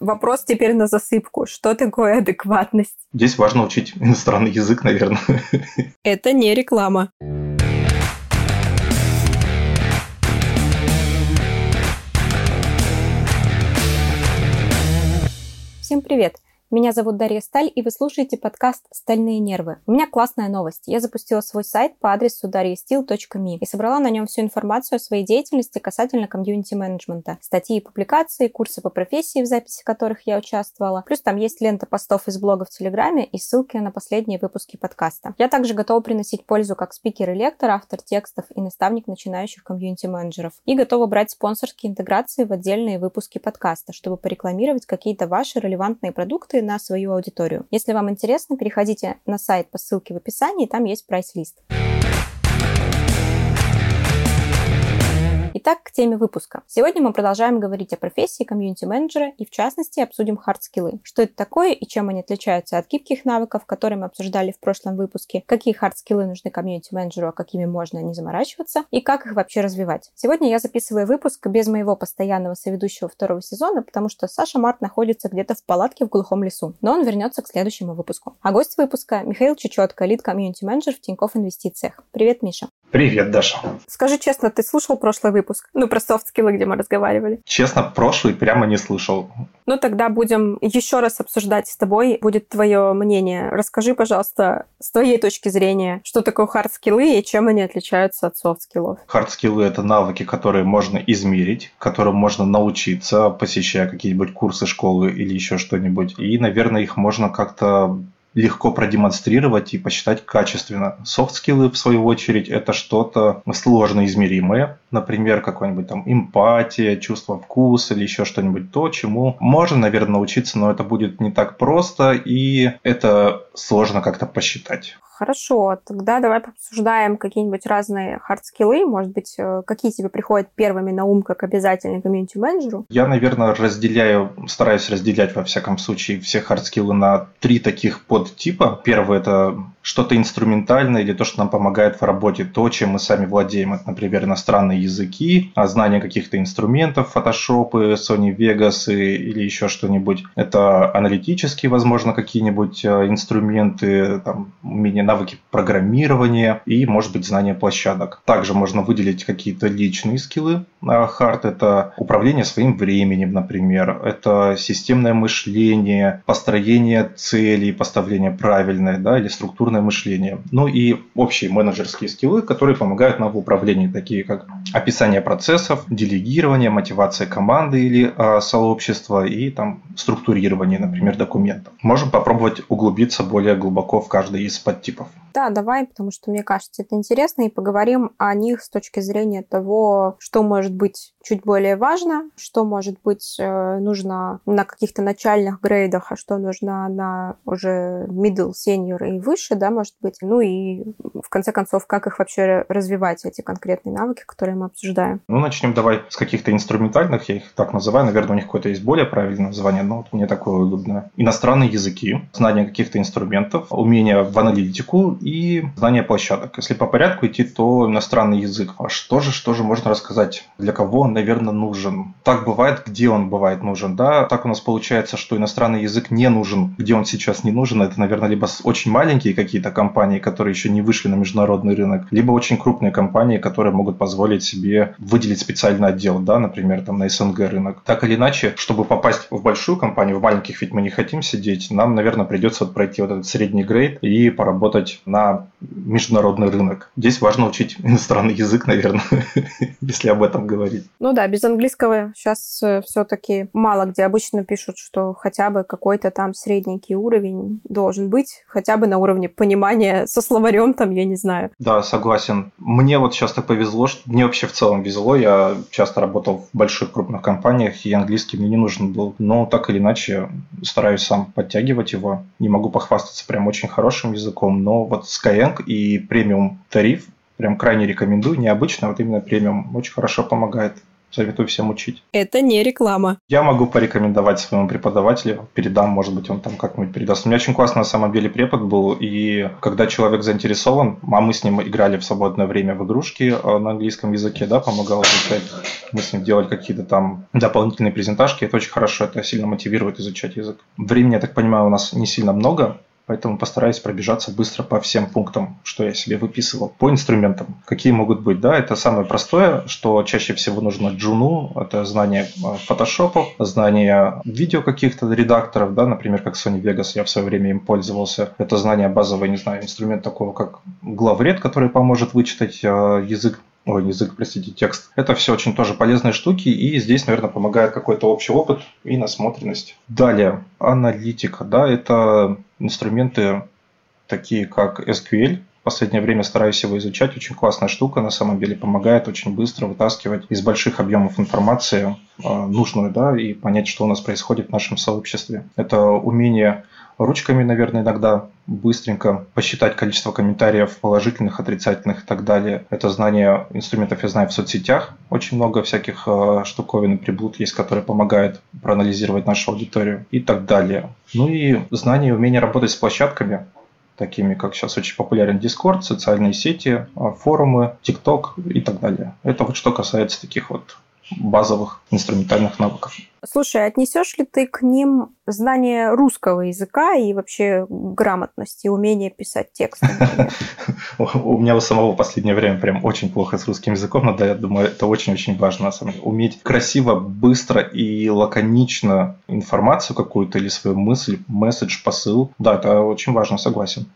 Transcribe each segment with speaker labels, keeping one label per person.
Speaker 1: Вопрос теперь на засыпку. Что такое адекватность?
Speaker 2: Здесь важно учить иностранный язык, наверное.
Speaker 1: Это не реклама. Всем привет! Меня зовут Дарья Сталь, и вы слушаете подкаст «Стальные нервы». У меня классная новость. Я запустила свой сайт по адресу daryastil.me и собрала на нем всю информацию о своей деятельности касательно комьюнити-менеджмента. Статьи и публикации, курсы по профессии, в записи которых я участвовала. Плюс там есть лента постов из блога в Телеграме и ссылки на последние выпуски подкаста. Я также готова приносить пользу как спикер и лектор, автор текстов и наставник начинающих комьюнити-менеджеров. И готова брать спонсорские интеграции в отдельные выпуски подкаста, чтобы порекламировать какие-то ваши релевантные продукты на свою аудиторию. Если вам интересно, переходите на сайт по ссылке в описании, там есть прайс-лист. Итак, к теме выпуска. Сегодня мы продолжаем говорить о профессии комьюнити-менеджера и, в частности, обсудим хард-скиллы. Что это такое и чем они отличаются от гибких навыков, которые мы обсуждали в прошлом выпуске, какие хард-скиллы нужны комьюнити-менеджеру, а какими можно не заморачиваться, и как их вообще развивать. Сегодня я записываю выпуск без моего постоянного соведущего второго сезона, потому что Саша Март находится где-то в палатке в глухом лесу, но он вернется к следующему выпуску. А гость выпуска – Михаил Чечетко, лид комьюнити-менеджер в Тинькофф Инвестициях. Привет, Миша.
Speaker 2: Привет, Даша.
Speaker 1: Скажи честно, ты слушал прошлый выпуск? Ну, про софт-скиллы, где мы разговаривали.
Speaker 2: Честно, прошлый прямо не слышал.
Speaker 1: Ну, тогда будем еще раз обсуждать с тобой. Будет твое мнение. Расскажи, пожалуйста, с твоей точки зрения, что такое хард-скиллы и чем они отличаются от софт-скиллов.
Speaker 2: Хард-скиллы – это навыки, которые можно измерить, которым можно научиться, посещая какие-нибудь курсы школы или еще что-нибудь. И, наверное, их можно как-то легко продемонстрировать и посчитать качественно. Софт-скиллы, в свою очередь, это что-то сложно измеримое. Например, какой-нибудь там эмпатия, чувство вкуса или еще что-нибудь то, чему можно, наверное, научиться, но это будет не так просто и это сложно как-то посчитать.
Speaker 1: Хорошо, тогда давай обсуждаем какие-нибудь разные хардскиллы. Может быть, э, какие тебе приходят первыми на ум как обязательный комьюнити-менеджеру?
Speaker 2: Я, наверное, разделяю, стараюсь разделять во всяком случае все хардскиллы на три таких подтипа. Первый – это что-то инструментальное или то, что нам помогает в работе, то, чем мы сами владеем. Это, например, иностранные языки, а знание каких-то инструментов, Photoshop, Sony Vegas или еще что-нибудь. Это аналитические, возможно, какие-нибудь э, инструменты, там, умение навыки программирования и, может быть, знание площадок. Также можно выделить какие-то личные скиллы. Хард – это управление своим временем, например. Это системное мышление, построение целей, поставление правильное, да, или структурное мышление. Ну и общие менеджерские скиллы, которые помогают нам в управлении, такие как описание процессов, делегирование, мотивация команды или э, сообщества и там структурирование, например, документов. Можем попробовать углубиться более глубоко в каждый из подтипов типов.
Speaker 1: Да, давай, потому что мне кажется, это интересно, и поговорим о них с точки зрения того, что может быть чуть более важно, что может быть э, нужно на каких-то начальных грейдах, а что нужно на уже middle, senior и выше, да, может быть. Ну и в конце концов, как их вообще развивать, эти конкретные навыки, которые мы обсуждаем.
Speaker 2: Ну, начнем давай с каких-то инструментальных, я их так называю, наверное, у них какое-то есть более правильное название, но вот мне такое удобно. Иностранные языки, знание каких-то инструментов, умение в аналитику и знание площадок. Если по порядку идти, то иностранный язык. А что же, что же можно рассказать? Для кого он, наверное, нужен? Так бывает, где он бывает нужен, да? Так у нас получается, что иностранный язык не нужен, где он сейчас не нужен. Это, наверное, либо очень маленькие какие-то компании, которые еще не вышли на международный рынок, либо очень крупные компании, которые могут позволить себе выделить специальный отдел, да, например, там на СНГ рынок. Так или иначе, чтобы попасть в большую компанию, в маленьких ведь мы не хотим сидеть, нам, наверное, придется пройти вот этот средний грейд и поработать на международный рынок. Здесь важно учить иностранный язык, наверное, если об этом говорить.
Speaker 1: Ну да, без английского сейчас э, все-таки мало где обычно пишут, что хотя бы какой-то там средненький уровень должен быть, хотя бы на уровне понимания со словарем там, я не знаю.
Speaker 2: Да, согласен. Мне вот так повезло, что мне вообще в целом везло. Я часто работал в больших крупных компаниях, и английский мне не нужен был. Но так или иначе стараюсь сам подтягивать его. Не могу похвастаться прям очень хорошим языком, но вот Skyeng и премиум тариф прям крайне рекомендую. Необычно, вот именно премиум очень хорошо помогает Советую всем учить.
Speaker 1: Это не реклама.
Speaker 2: Я могу порекомендовать своему преподавателю, передам, может быть, он там как-нибудь передаст. У меня очень классный на самом деле препод был, и когда человек заинтересован, а мы с ним играли в свободное время в игрушки э, на английском языке, да, помогал изучать. Мы с ним делали какие-то там дополнительные презентажки, это очень хорошо, это сильно мотивирует изучать язык. Времени, я так понимаю, у нас не сильно много, Поэтому постараюсь пробежаться быстро по всем пунктам, что я себе выписывал. По инструментам. Какие могут быть? Да, это самое простое, что чаще всего нужно джуну. Это знание а, фотошопов, знание видео каких-то редакторов, да, например, как Sony Vegas, я в свое время им пользовался. Это знание базовый, не знаю, инструмент такого, как главред, который поможет вычитать э, язык ой, язык, простите, текст. Это все очень тоже полезные штуки, и здесь, наверное, помогает какой-то общий опыт и насмотренность. Далее, аналитика, да, это инструменты такие как SQL, последнее время стараюсь его изучать. Очень классная штука, на самом деле помогает очень быстро вытаскивать из больших объемов информации э, нужную, да, и понять, что у нас происходит в нашем сообществе. Это умение ручками, наверное, иногда быстренько посчитать количество комментариев положительных, отрицательных и так далее. Это знание инструментов я знаю в соцсетях. Очень много всяких э, штуковин и приблуд есть, которые помогают проанализировать нашу аудиторию и так далее. Ну и знание и умение работать с площадками, такими как сейчас очень популярен Discord, социальные сети, э, форумы, TikTok и так далее. Это вот что касается таких вот базовых инструментальных навыков.
Speaker 1: Слушай, отнесешь ли ты к ним знание русского языка и вообще грамотность и умение писать текст?
Speaker 2: У меня у самого в последнее время прям очень плохо с русским языком, но да, я думаю, это очень-очень важно на самом деле. Уметь красиво, быстро и лаконично информацию какую-то или свою мысль, месседж, посыл. Да, это очень важно, согласен.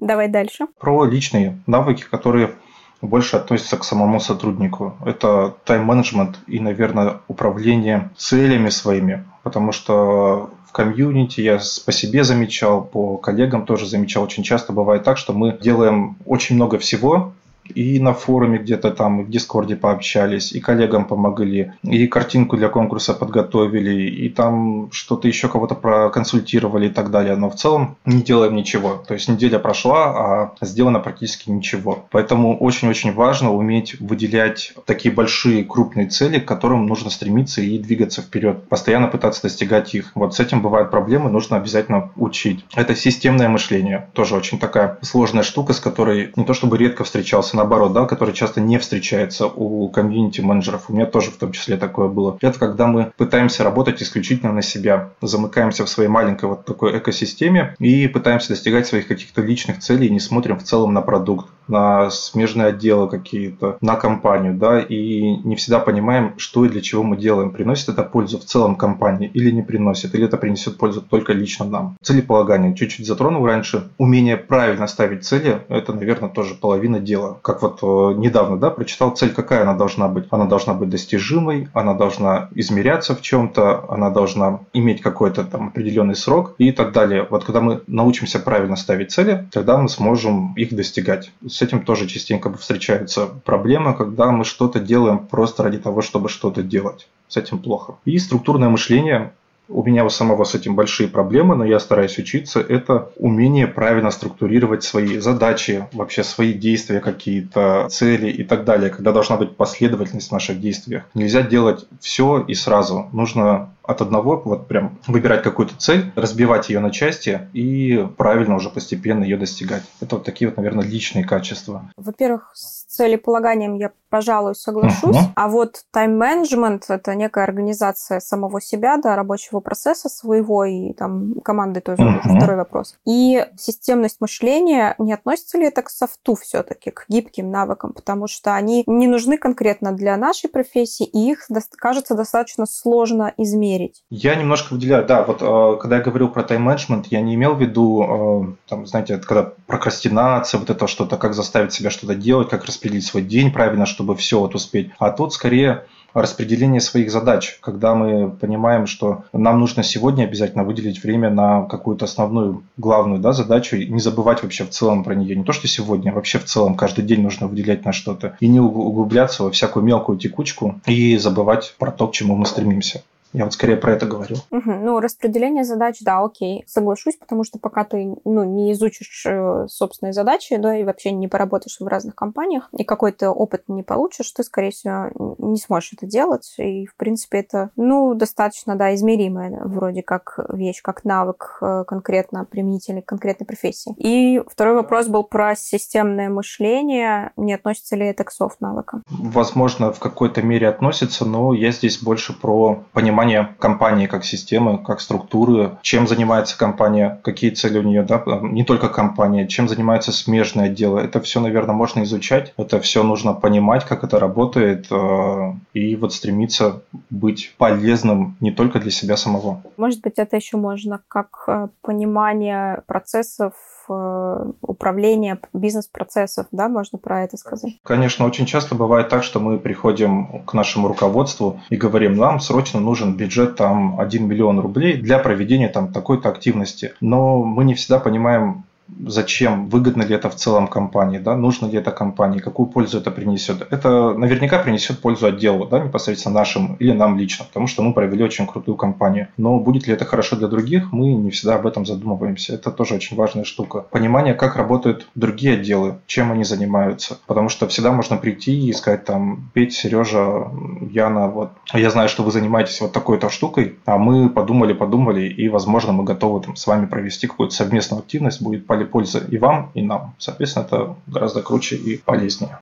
Speaker 1: Давай дальше.
Speaker 2: Про личные навыки, которые больше относится к самому сотруднику. Это тайм-менеджмент и, наверное, управление целями своими. Потому что в комьюнити я по себе замечал, по коллегам тоже замечал, очень часто бывает так, что мы делаем очень много всего, и на форуме где-то там, в Дискорде пообщались, и коллегам помогли, и картинку для конкурса подготовили, и там что-то еще кого-то проконсультировали и так далее. Но в целом не делаем ничего. То есть неделя прошла, а сделано практически ничего. Поэтому очень-очень важно уметь выделять такие большие крупные цели, к которым нужно стремиться и двигаться вперед. Постоянно пытаться достигать их. Вот с этим бывают проблемы, нужно обязательно учить. Это системное мышление. Тоже очень такая сложная штука, с которой не то чтобы редко встречался, наоборот, да, который часто не встречается у комьюнити-менеджеров. У меня тоже в том числе такое было. Это когда мы пытаемся работать исключительно на себя, замыкаемся в своей маленькой вот такой экосистеме и пытаемся достигать своих каких-то личных целей и не смотрим в целом на продукт на смежные отделы какие-то, на компанию, да, и не всегда понимаем, что и для чего мы делаем. Приносит это пользу в целом компании или не приносит, или это принесет пользу только лично нам. Целеполагание чуть-чуть затронул раньше. Умение правильно ставить цели – это, наверное, тоже половина дела. Как вот э, недавно, да, прочитал цель, какая она должна быть. Она должна быть достижимой, она должна измеряться в чем-то, она должна иметь какой-то там определенный срок и так далее. Вот когда мы научимся правильно ставить цели, тогда мы сможем их достигать. С этим тоже частенько встречаются проблемы, когда мы что-то делаем просто ради того, чтобы что-то делать. С этим плохо. И структурное мышление у меня у самого с этим большие проблемы, но я стараюсь учиться. Это умение правильно структурировать свои задачи, вообще свои действия какие-то, цели и так далее, когда должна быть последовательность в наших действиях. Нельзя делать все и сразу. Нужно от одного вот прям выбирать какую-то цель, разбивать ее на части и правильно уже постепенно ее достигать. Это вот такие вот, наверное, личные качества.
Speaker 1: Во-первых, с целеполаганием я, пожалуй, соглашусь. Uh-huh. А вот тайм-менеджмент – это некая организация самого себя, да, рабочего процесса своего и там команды тоже uh-huh. второй вопрос. И системность мышления, не относится ли это к софту все-таки, к гибким навыкам, потому что они не нужны конкретно для нашей профессии, и их, кажется, достаточно сложно измерить измерить?
Speaker 2: Я немножко выделяю, да, вот э, когда я говорил про тайм-менеджмент, я не имел в виду, э, там, знаете, когда прокрастинация, вот это что-то, как заставить себя что-то делать, как распределить свой день правильно, чтобы все вот успеть. А тут скорее распределение своих задач, когда мы понимаем, что нам нужно сегодня обязательно выделить время на какую-то основную, главную да, задачу и не забывать вообще в целом про нее. Не то, что сегодня, а вообще в целом каждый день нужно выделять на что-то. И не углубляться во всякую мелкую текучку и забывать про то, к чему мы стремимся. Я вот скорее про это говорю.
Speaker 1: Угу. Ну, распределение задач, да, окей. Соглашусь, потому что пока ты ну, не изучишь э, собственные задачи, да, и вообще не поработаешь в разных компаниях, и какой-то опыт не получишь, ты, скорее всего, не сможешь это делать. И, в принципе, это, ну, достаточно, да, измеримая вроде как вещь, как навык э, конкретно применительный к конкретной профессии. И второй вопрос был про системное мышление. Не относится ли это к софт-навыкам?
Speaker 2: Возможно, в какой-то мере относится, но я здесь больше про понимание компании как системы, как структуры, чем занимается компания, какие цели у нее, да, не только компания, чем занимается смежное дело. Это все, наверное, можно изучать, это все нужно понимать, как это работает, э, и вот стремиться быть полезным не только для себя самого.
Speaker 1: Может быть, это еще можно как э, понимание процессов управления бизнес-процессов, да, можно про это сказать?
Speaker 2: Конечно, очень часто бывает так, что мы приходим к нашему руководству и говорим, нам срочно нужен бюджет там 1 миллион рублей для проведения там такой-то активности. Но мы не всегда понимаем, зачем, выгодно ли это в целом компании, да, нужно ли это компании, какую пользу это принесет. Это наверняка принесет пользу отделу, да, непосредственно нашим или нам лично, потому что мы провели очень крутую компанию. Но будет ли это хорошо для других, мы не всегда об этом задумываемся. Это тоже очень важная штука. Понимание, как работают другие отделы, чем они занимаются. Потому что всегда можно прийти и сказать там, Петь, Сережа, Яна, вот, я знаю, что вы занимаетесь вот такой-то штукой, а мы подумали, подумали, и, возможно, мы готовы там с вами провести какую-то совместную активность, будет полезно пользы и вам, и нам. Соответственно, это гораздо круче и полезнее.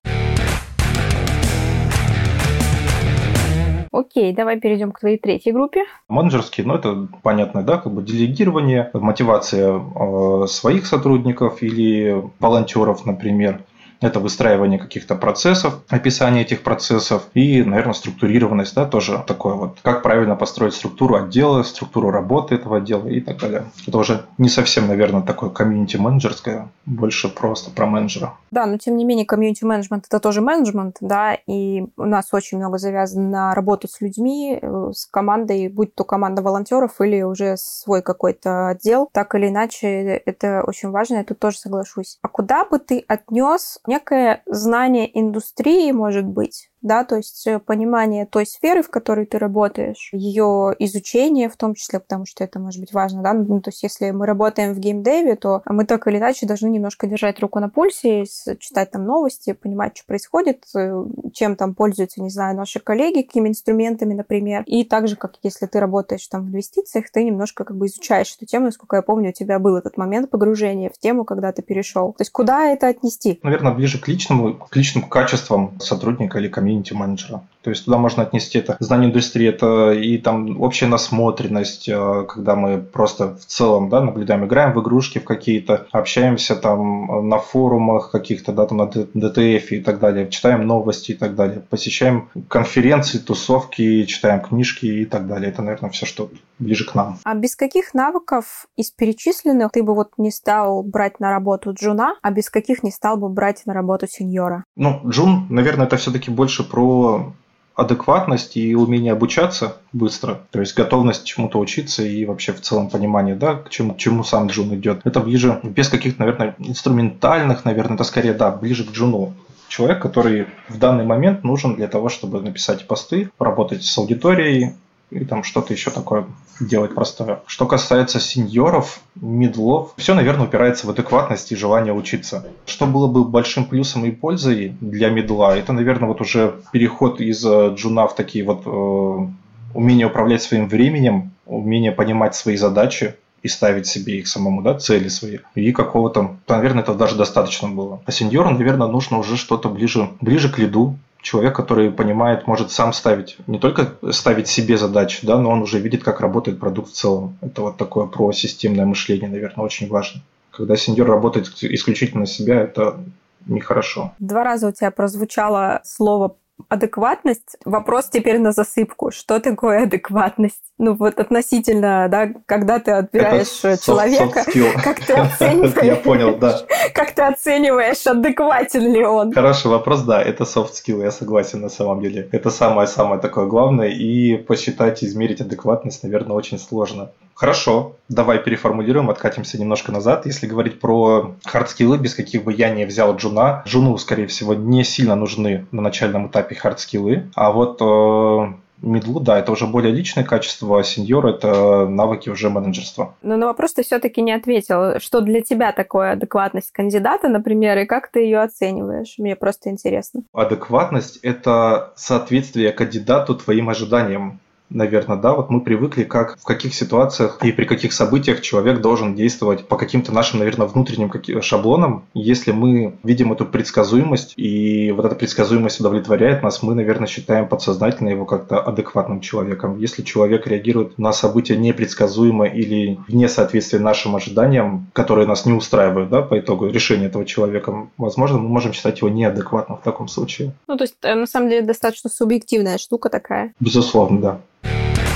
Speaker 1: Окей, давай перейдем к твоей третьей группе.
Speaker 2: Менеджерский, ну это понятно, да, как бы делегирование, мотивация э, своих сотрудников или волонтеров, например, это выстраивание каких-то процессов, описание этих процессов и, наверное, структурированность, да, тоже такое вот. Как правильно построить структуру отдела, структуру работы этого отдела и так далее. Это уже не совсем, наверное, такое комьюнити-менеджерское, больше просто про менеджера.
Speaker 1: Да, но тем не менее комьюнити-менеджмент это тоже менеджмент, да, и у нас очень много завязано на работу с людьми, э, с командой, будь то команда волонтеров или уже свой какой-то отдел, так или иначе, это очень важно, я тут тоже соглашусь. А куда бы ты отнес некое знание индустрии, может быть, да, то есть э, понимание той сферы, в которой ты работаешь, ее изучение в том числе, потому что это может быть важно, да, ну, то есть если мы работаем в геймдеве, то мы так или иначе должны немножко держать руку на пульсе, читать там новости, понимать, что происходит, э, чем там пользуются, не знаю, наши коллеги, какими инструментами, например, и также, как если ты работаешь там в инвестициях, ты немножко как бы изучаешь эту тему, насколько я помню, у тебя был этот момент погружения в тему, когда ты перешел. То есть куда это отнести?
Speaker 2: Наверное, ближе к личному, к личным качествам сотрудника или комьюнити комьюнити-менеджера. То есть туда можно отнести это знание индустрии, это и там общая насмотренность, э, когда мы просто в целом да, наблюдаем, играем в игрушки в какие-то, общаемся там на форумах каких-то, да, там на ДТФ и так далее, читаем новости и так далее, посещаем конференции, тусовки, читаем книжки и так далее. Это, наверное, все, что ближе к нам.
Speaker 1: А без каких навыков из перечисленных ты бы вот не стал брать на работу джуна, а без каких не стал бы брать на работу сеньора?
Speaker 2: Ну, джун, наверное, это все-таки больше про адекватность и умение обучаться быстро, то есть готовность чему-то учиться и вообще в целом понимание, да, к чему, к чему сам джун идет. Это ближе, без каких-то, наверное, инструментальных, наверное, это скорее, да, ближе к джуну. Человек, который в данный момент нужен для того, чтобы написать посты, работать с аудиторией, и там что-то еще такое делать простое. Что касается сеньоров, медлов, все, наверное, упирается в адекватность и желание учиться. Что было бы большим плюсом и пользой для медла, это, наверное, вот уже переход из э, джуна в такие вот э, умение управлять своим временем, умение понимать свои задачи, и ставить себе их самому, да, цели свои. И какого-то, наверное, это даже достаточно было. А сеньору, наверное, нужно уже что-то ближе, ближе к лиду, человек, который понимает, может сам ставить, не только ставить себе задачи, да, но он уже видит, как работает продукт в целом. Это вот такое про системное мышление, наверное, очень важно. Когда сеньор работает исключительно на себя, это нехорошо.
Speaker 1: Два раза у тебя прозвучало слово адекватность. Вопрос теперь на засыпку. Что такое адекватность? Ну вот относительно, да, когда ты отбираешь Это человека, soft, как ты оцениваешь...
Speaker 2: Я понял, да.
Speaker 1: Как ты оцениваешь, адекватен ли он?
Speaker 2: Хороший вопрос, да, это soft skill, я согласен на самом деле. Это самое-самое такое главное, и посчитать, измерить адекватность, наверное, очень сложно. Хорошо, давай переформулируем, откатимся немножко назад. Если говорить про хардскиллы, без каких бы я не взял джуна, джуну, скорее всего, не сильно нужны на начальном этапе хардскиллы. А вот э, медлу, да, это уже более личное качество, а сеньор – это навыки уже менеджерства.
Speaker 1: Но на вопрос ты все-таки не ответил. Что для тебя такое адекватность кандидата, например, и как ты ее оцениваешь? Мне просто интересно.
Speaker 2: Адекватность – это соответствие кандидату твоим ожиданиям наверное, да, вот мы привыкли, как в каких ситуациях и при каких событиях человек должен действовать по каким-то нашим, наверное, внутренним шаблонам. Если мы видим эту предсказуемость, и вот эта предсказуемость удовлетворяет нас, мы, наверное, считаем подсознательно его как-то адекватным человеком. Если человек реагирует на события непредсказуемо или вне соответствия нашим ожиданиям, которые нас не устраивают, да, по итогу решения этого человека, возможно, мы можем считать его неадекватным в таком случае.
Speaker 1: Ну, то есть, э, на самом деле, достаточно субъективная штука такая.
Speaker 2: Безусловно, да. Bye.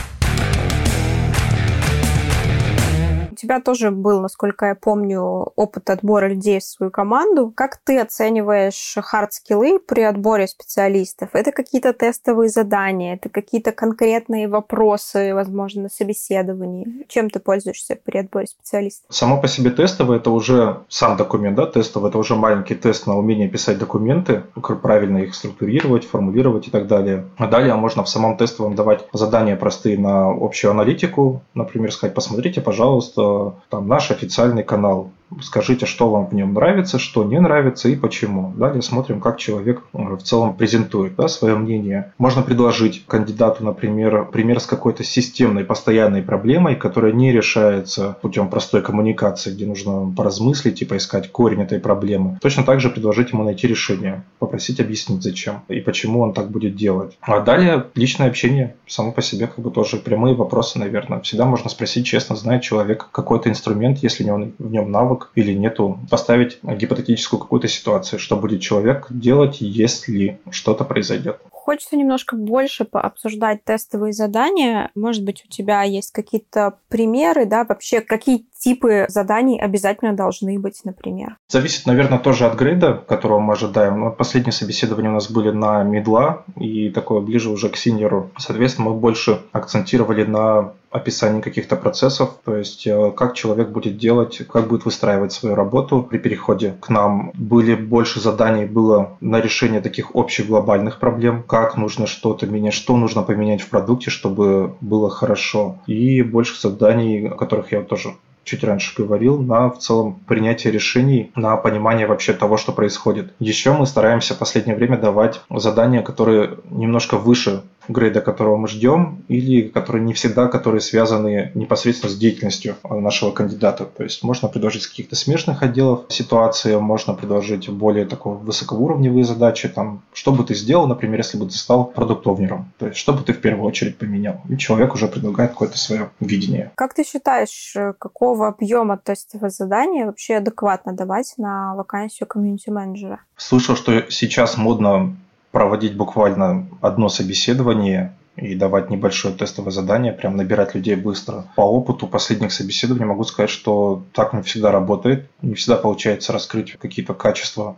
Speaker 1: Тебя тоже был, насколько я помню, опыт отбора людей в свою команду. Как ты оцениваешь хард-скиллы при отборе специалистов? Это какие-то тестовые задания, это какие-то конкретные вопросы, возможно, на собеседовании? Чем ты пользуешься при отборе специалистов?
Speaker 2: Само по себе тестовое – это уже сам документ, да, тестовый – это уже маленький тест на умение писать документы, правильно их структурировать, формулировать и так далее. А далее можно в самом тестовом давать задания простые на общую аналитику, например, сказать, посмотрите, пожалуйста, там наш официальный канал. Скажите, что вам в нем нравится, что не нравится и почему. Далее смотрим, как человек э, в целом презентует да, свое мнение. Можно предложить кандидату, например, пример с какой-то системной, постоянной проблемой, которая не решается путем простой коммуникации, где нужно поразмыслить и поискать корень этой проблемы. Точно так же предложить ему найти решение, попросить объяснить, зачем и почему он так будет делать. А далее личное общение само по себе как бы тоже прямые вопросы, наверное. Всегда можно спросить, честно знает человек какой-то инструмент, если в нем навык, или нету, поставить гипотетическую какую-то ситуацию, что будет человек делать, если что-то произойдет.
Speaker 1: Хочется немножко больше пообсуждать тестовые задания. Может быть, у тебя есть какие-то примеры, да, вообще какие типы заданий обязательно должны быть, например?
Speaker 2: Зависит, наверное, тоже от грейда, которого мы ожидаем. Ну, последние собеседования у нас были на медла и такое ближе уже к синьору. Соответственно, мы больше акцентировали на описании каких-то процессов, то есть э, как человек будет делать, как будет выстраивать свою работу при переходе к нам. Были больше заданий было на решение таких общих глобальных проблем, как нужно что-то менять, что нужно поменять в продукте, чтобы было хорошо. И больше заданий, о которых я тоже чуть раньше говорил, на в целом принятие решений, на понимание вообще того, что происходит. Еще мы стараемся в последнее время давать задания, которые немножко выше грейда, которого мы ждем, или которые не всегда, которые связаны непосредственно с деятельностью нашего кандидата. То есть можно предложить каких-то смежных отделов ситуации, можно предложить более такого высокоуровневые задачи, там, что бы ты сделал, например, если бы ты стал продуктовнером, то есть что бы ты в первую очередь поменял. И человек уже предлагает какое-то свое видение.
Speaker 1: Как ты считаешь, какого объема тестового задания вообще адекватно давать на вакансию комьюнити-менеджера?
Speaker 2: Слышал, что сейчас модно проводить буквально одно собеседование и давать небольшое тестовое задание, прям набирать людей быстро. По опыту последних собеседований могу сказать, что так не всегда работает, не всегда получается раскрыть какие-то качества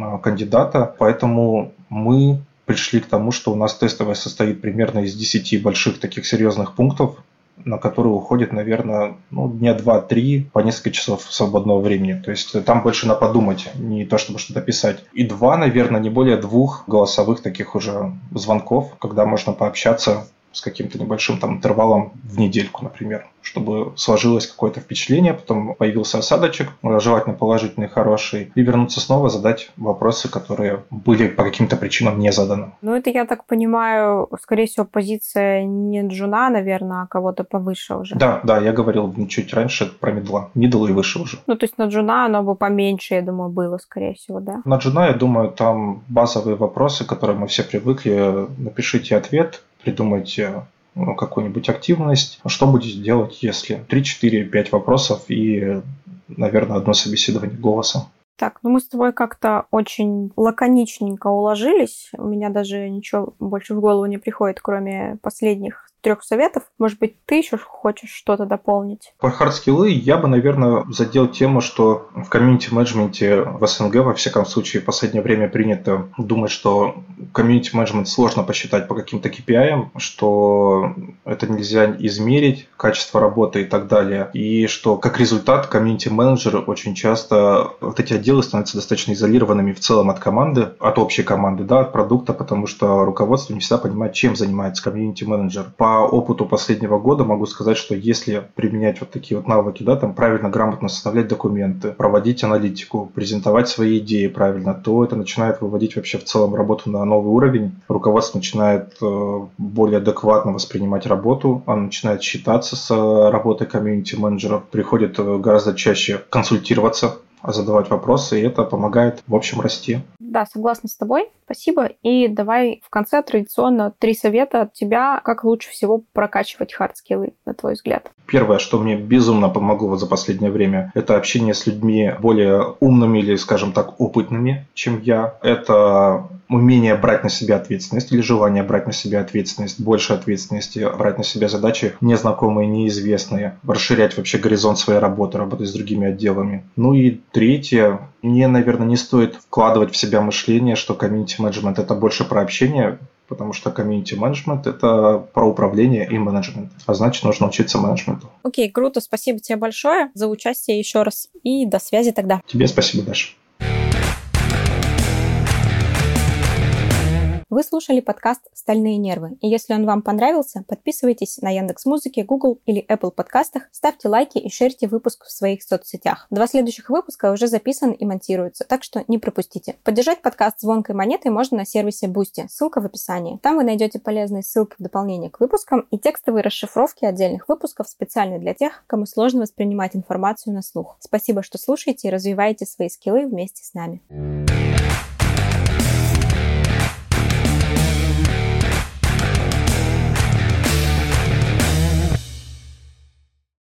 Speaker 2: а, кандидата, поэтому мы пришли к тому, что у нас тестовое состоит примерно из 10 больших таких серьезных пунктов, на который уходит, наверное, ну, дня два-три по несколько часов свободного времени. То есть там больше на подумать, не то чтобы что-то писать. И два, наверное, не более двух голосовых таких уже звонков, когда можно пообщаться с каким-то небольшим там интервалом в недельку, например чтобы сложилось какое-то впечатление, потом появился осадочек, желательно положительный, хороший, и вернуться снова, задать вопросы, которые были по каким-то причинам не заданы.
Speaker 1: Ну, это, я так понимаю, скорее всего, позиция не джуна, наверное, а кого-то повыше уже.
Speaker 2: Да, да, я говорил чуть раньше про мидла. Мидл и выше уже.
Speaker 1: Ну, то есть на джуна оно бы поменьше, я думаю, было, скорее всего, да?
Speaker 2: На джуна, я думаю, там базовые вопросы, которые мы все привыкли. Напишите ответ, придумайте ну, какую-нибудь активность. Что будете делать, если 3, 4, 5 вопросов и, наверное, одно собеседование голосом?
Speaker 1: Так, ну мы с тобой как-то очень лаконичненько уложились. У меня даже ничего больше в голову не приходит, кроме последних трех советов. Может быть, ты еще хочешь что-то дополнить?
Speaker 2: По хардскиллы я бы, наверное, задел тему, что в комьюнити-менеджменте в СНГ, во всяком случае, в последнее время принято думать, что комьюнити-менеджмент сложно посчитать по каким-то KPI, что это нельзя измерить, качество работы и так далее. И что как результат комьюнити-менеджеры очень часто, вот эти отделы становятся достаточно изолированными в целом от команды, от общей команды, да, от продукта, потому что руководство не всегда понимает, чем занимается комьюнити-менеджер. По опыту последнего года могу сказать, что если применять вот такие вот навыки, да, там правильно, грамотно составлять документы, проводить аналитику, презентовать свои идеи правильно, то это начинает выводить вообще в целом работу на новый уровень. Руководство начинает э, более адекватно воспринимать работу, оно начинает считаться с работой комьюнити-менеджеров, приходит э, гораздо чаще консультироваться задавать вопросы, и это помогает, в общем, расти.
Speaker 1: Да, согласна с тобой. Спасибо. И давай в конце традиционно три совета от тебя, как лучше всего прокачивать хардскиллы, на твой взгляд.
Speaker 2: Первое, что мне безумно помогло за последнее время, это общение с людьми более умными или, скажем так, опытными, чем я. Это умение брать на себя ответственность или желание брать на себя ответственность, больше ответственности, брать на себя задачи незнакомые, неизвестные, расширять вообще горизонт своей работы, работать с другими отделами. Ну и третье, мне, наверное, не стоит вкладывать в себя мышление, что комьюнити-менеджмент – это больше про общение, потому что комьюнити-менеджмент – это про управление и менеджмент. А значит, нужно учиться менеджменту.
Speaker 1: Окей, круто. Спасибо тебе большое за участие еще раз. И до связи тогда.
Speaker 2: Тебе спасибо, Даша.
Speaker 1: Вы слушали подкаст «Стальные нервы». И если он вам понравился, подписывайтесь на Яндекс Музыке, Google или Apple подкастах, ставьте лайки и шерьте выпуск в своих соцсетях. Два следующих выпуска уже записаны и монтируются, так что не пропустите. Поддержать подкаст звонкой монетой можно на сервисе Boosty, ссылка в описании. Там вы найдете полезные ссылки в дополнение к выпускам и текстовые расшифровки отдельных выпусков специально для тех, кому сложно воспринимать информацию на слух. Спасибо, что слушаете и развиваете свои скиллы вместе с нами.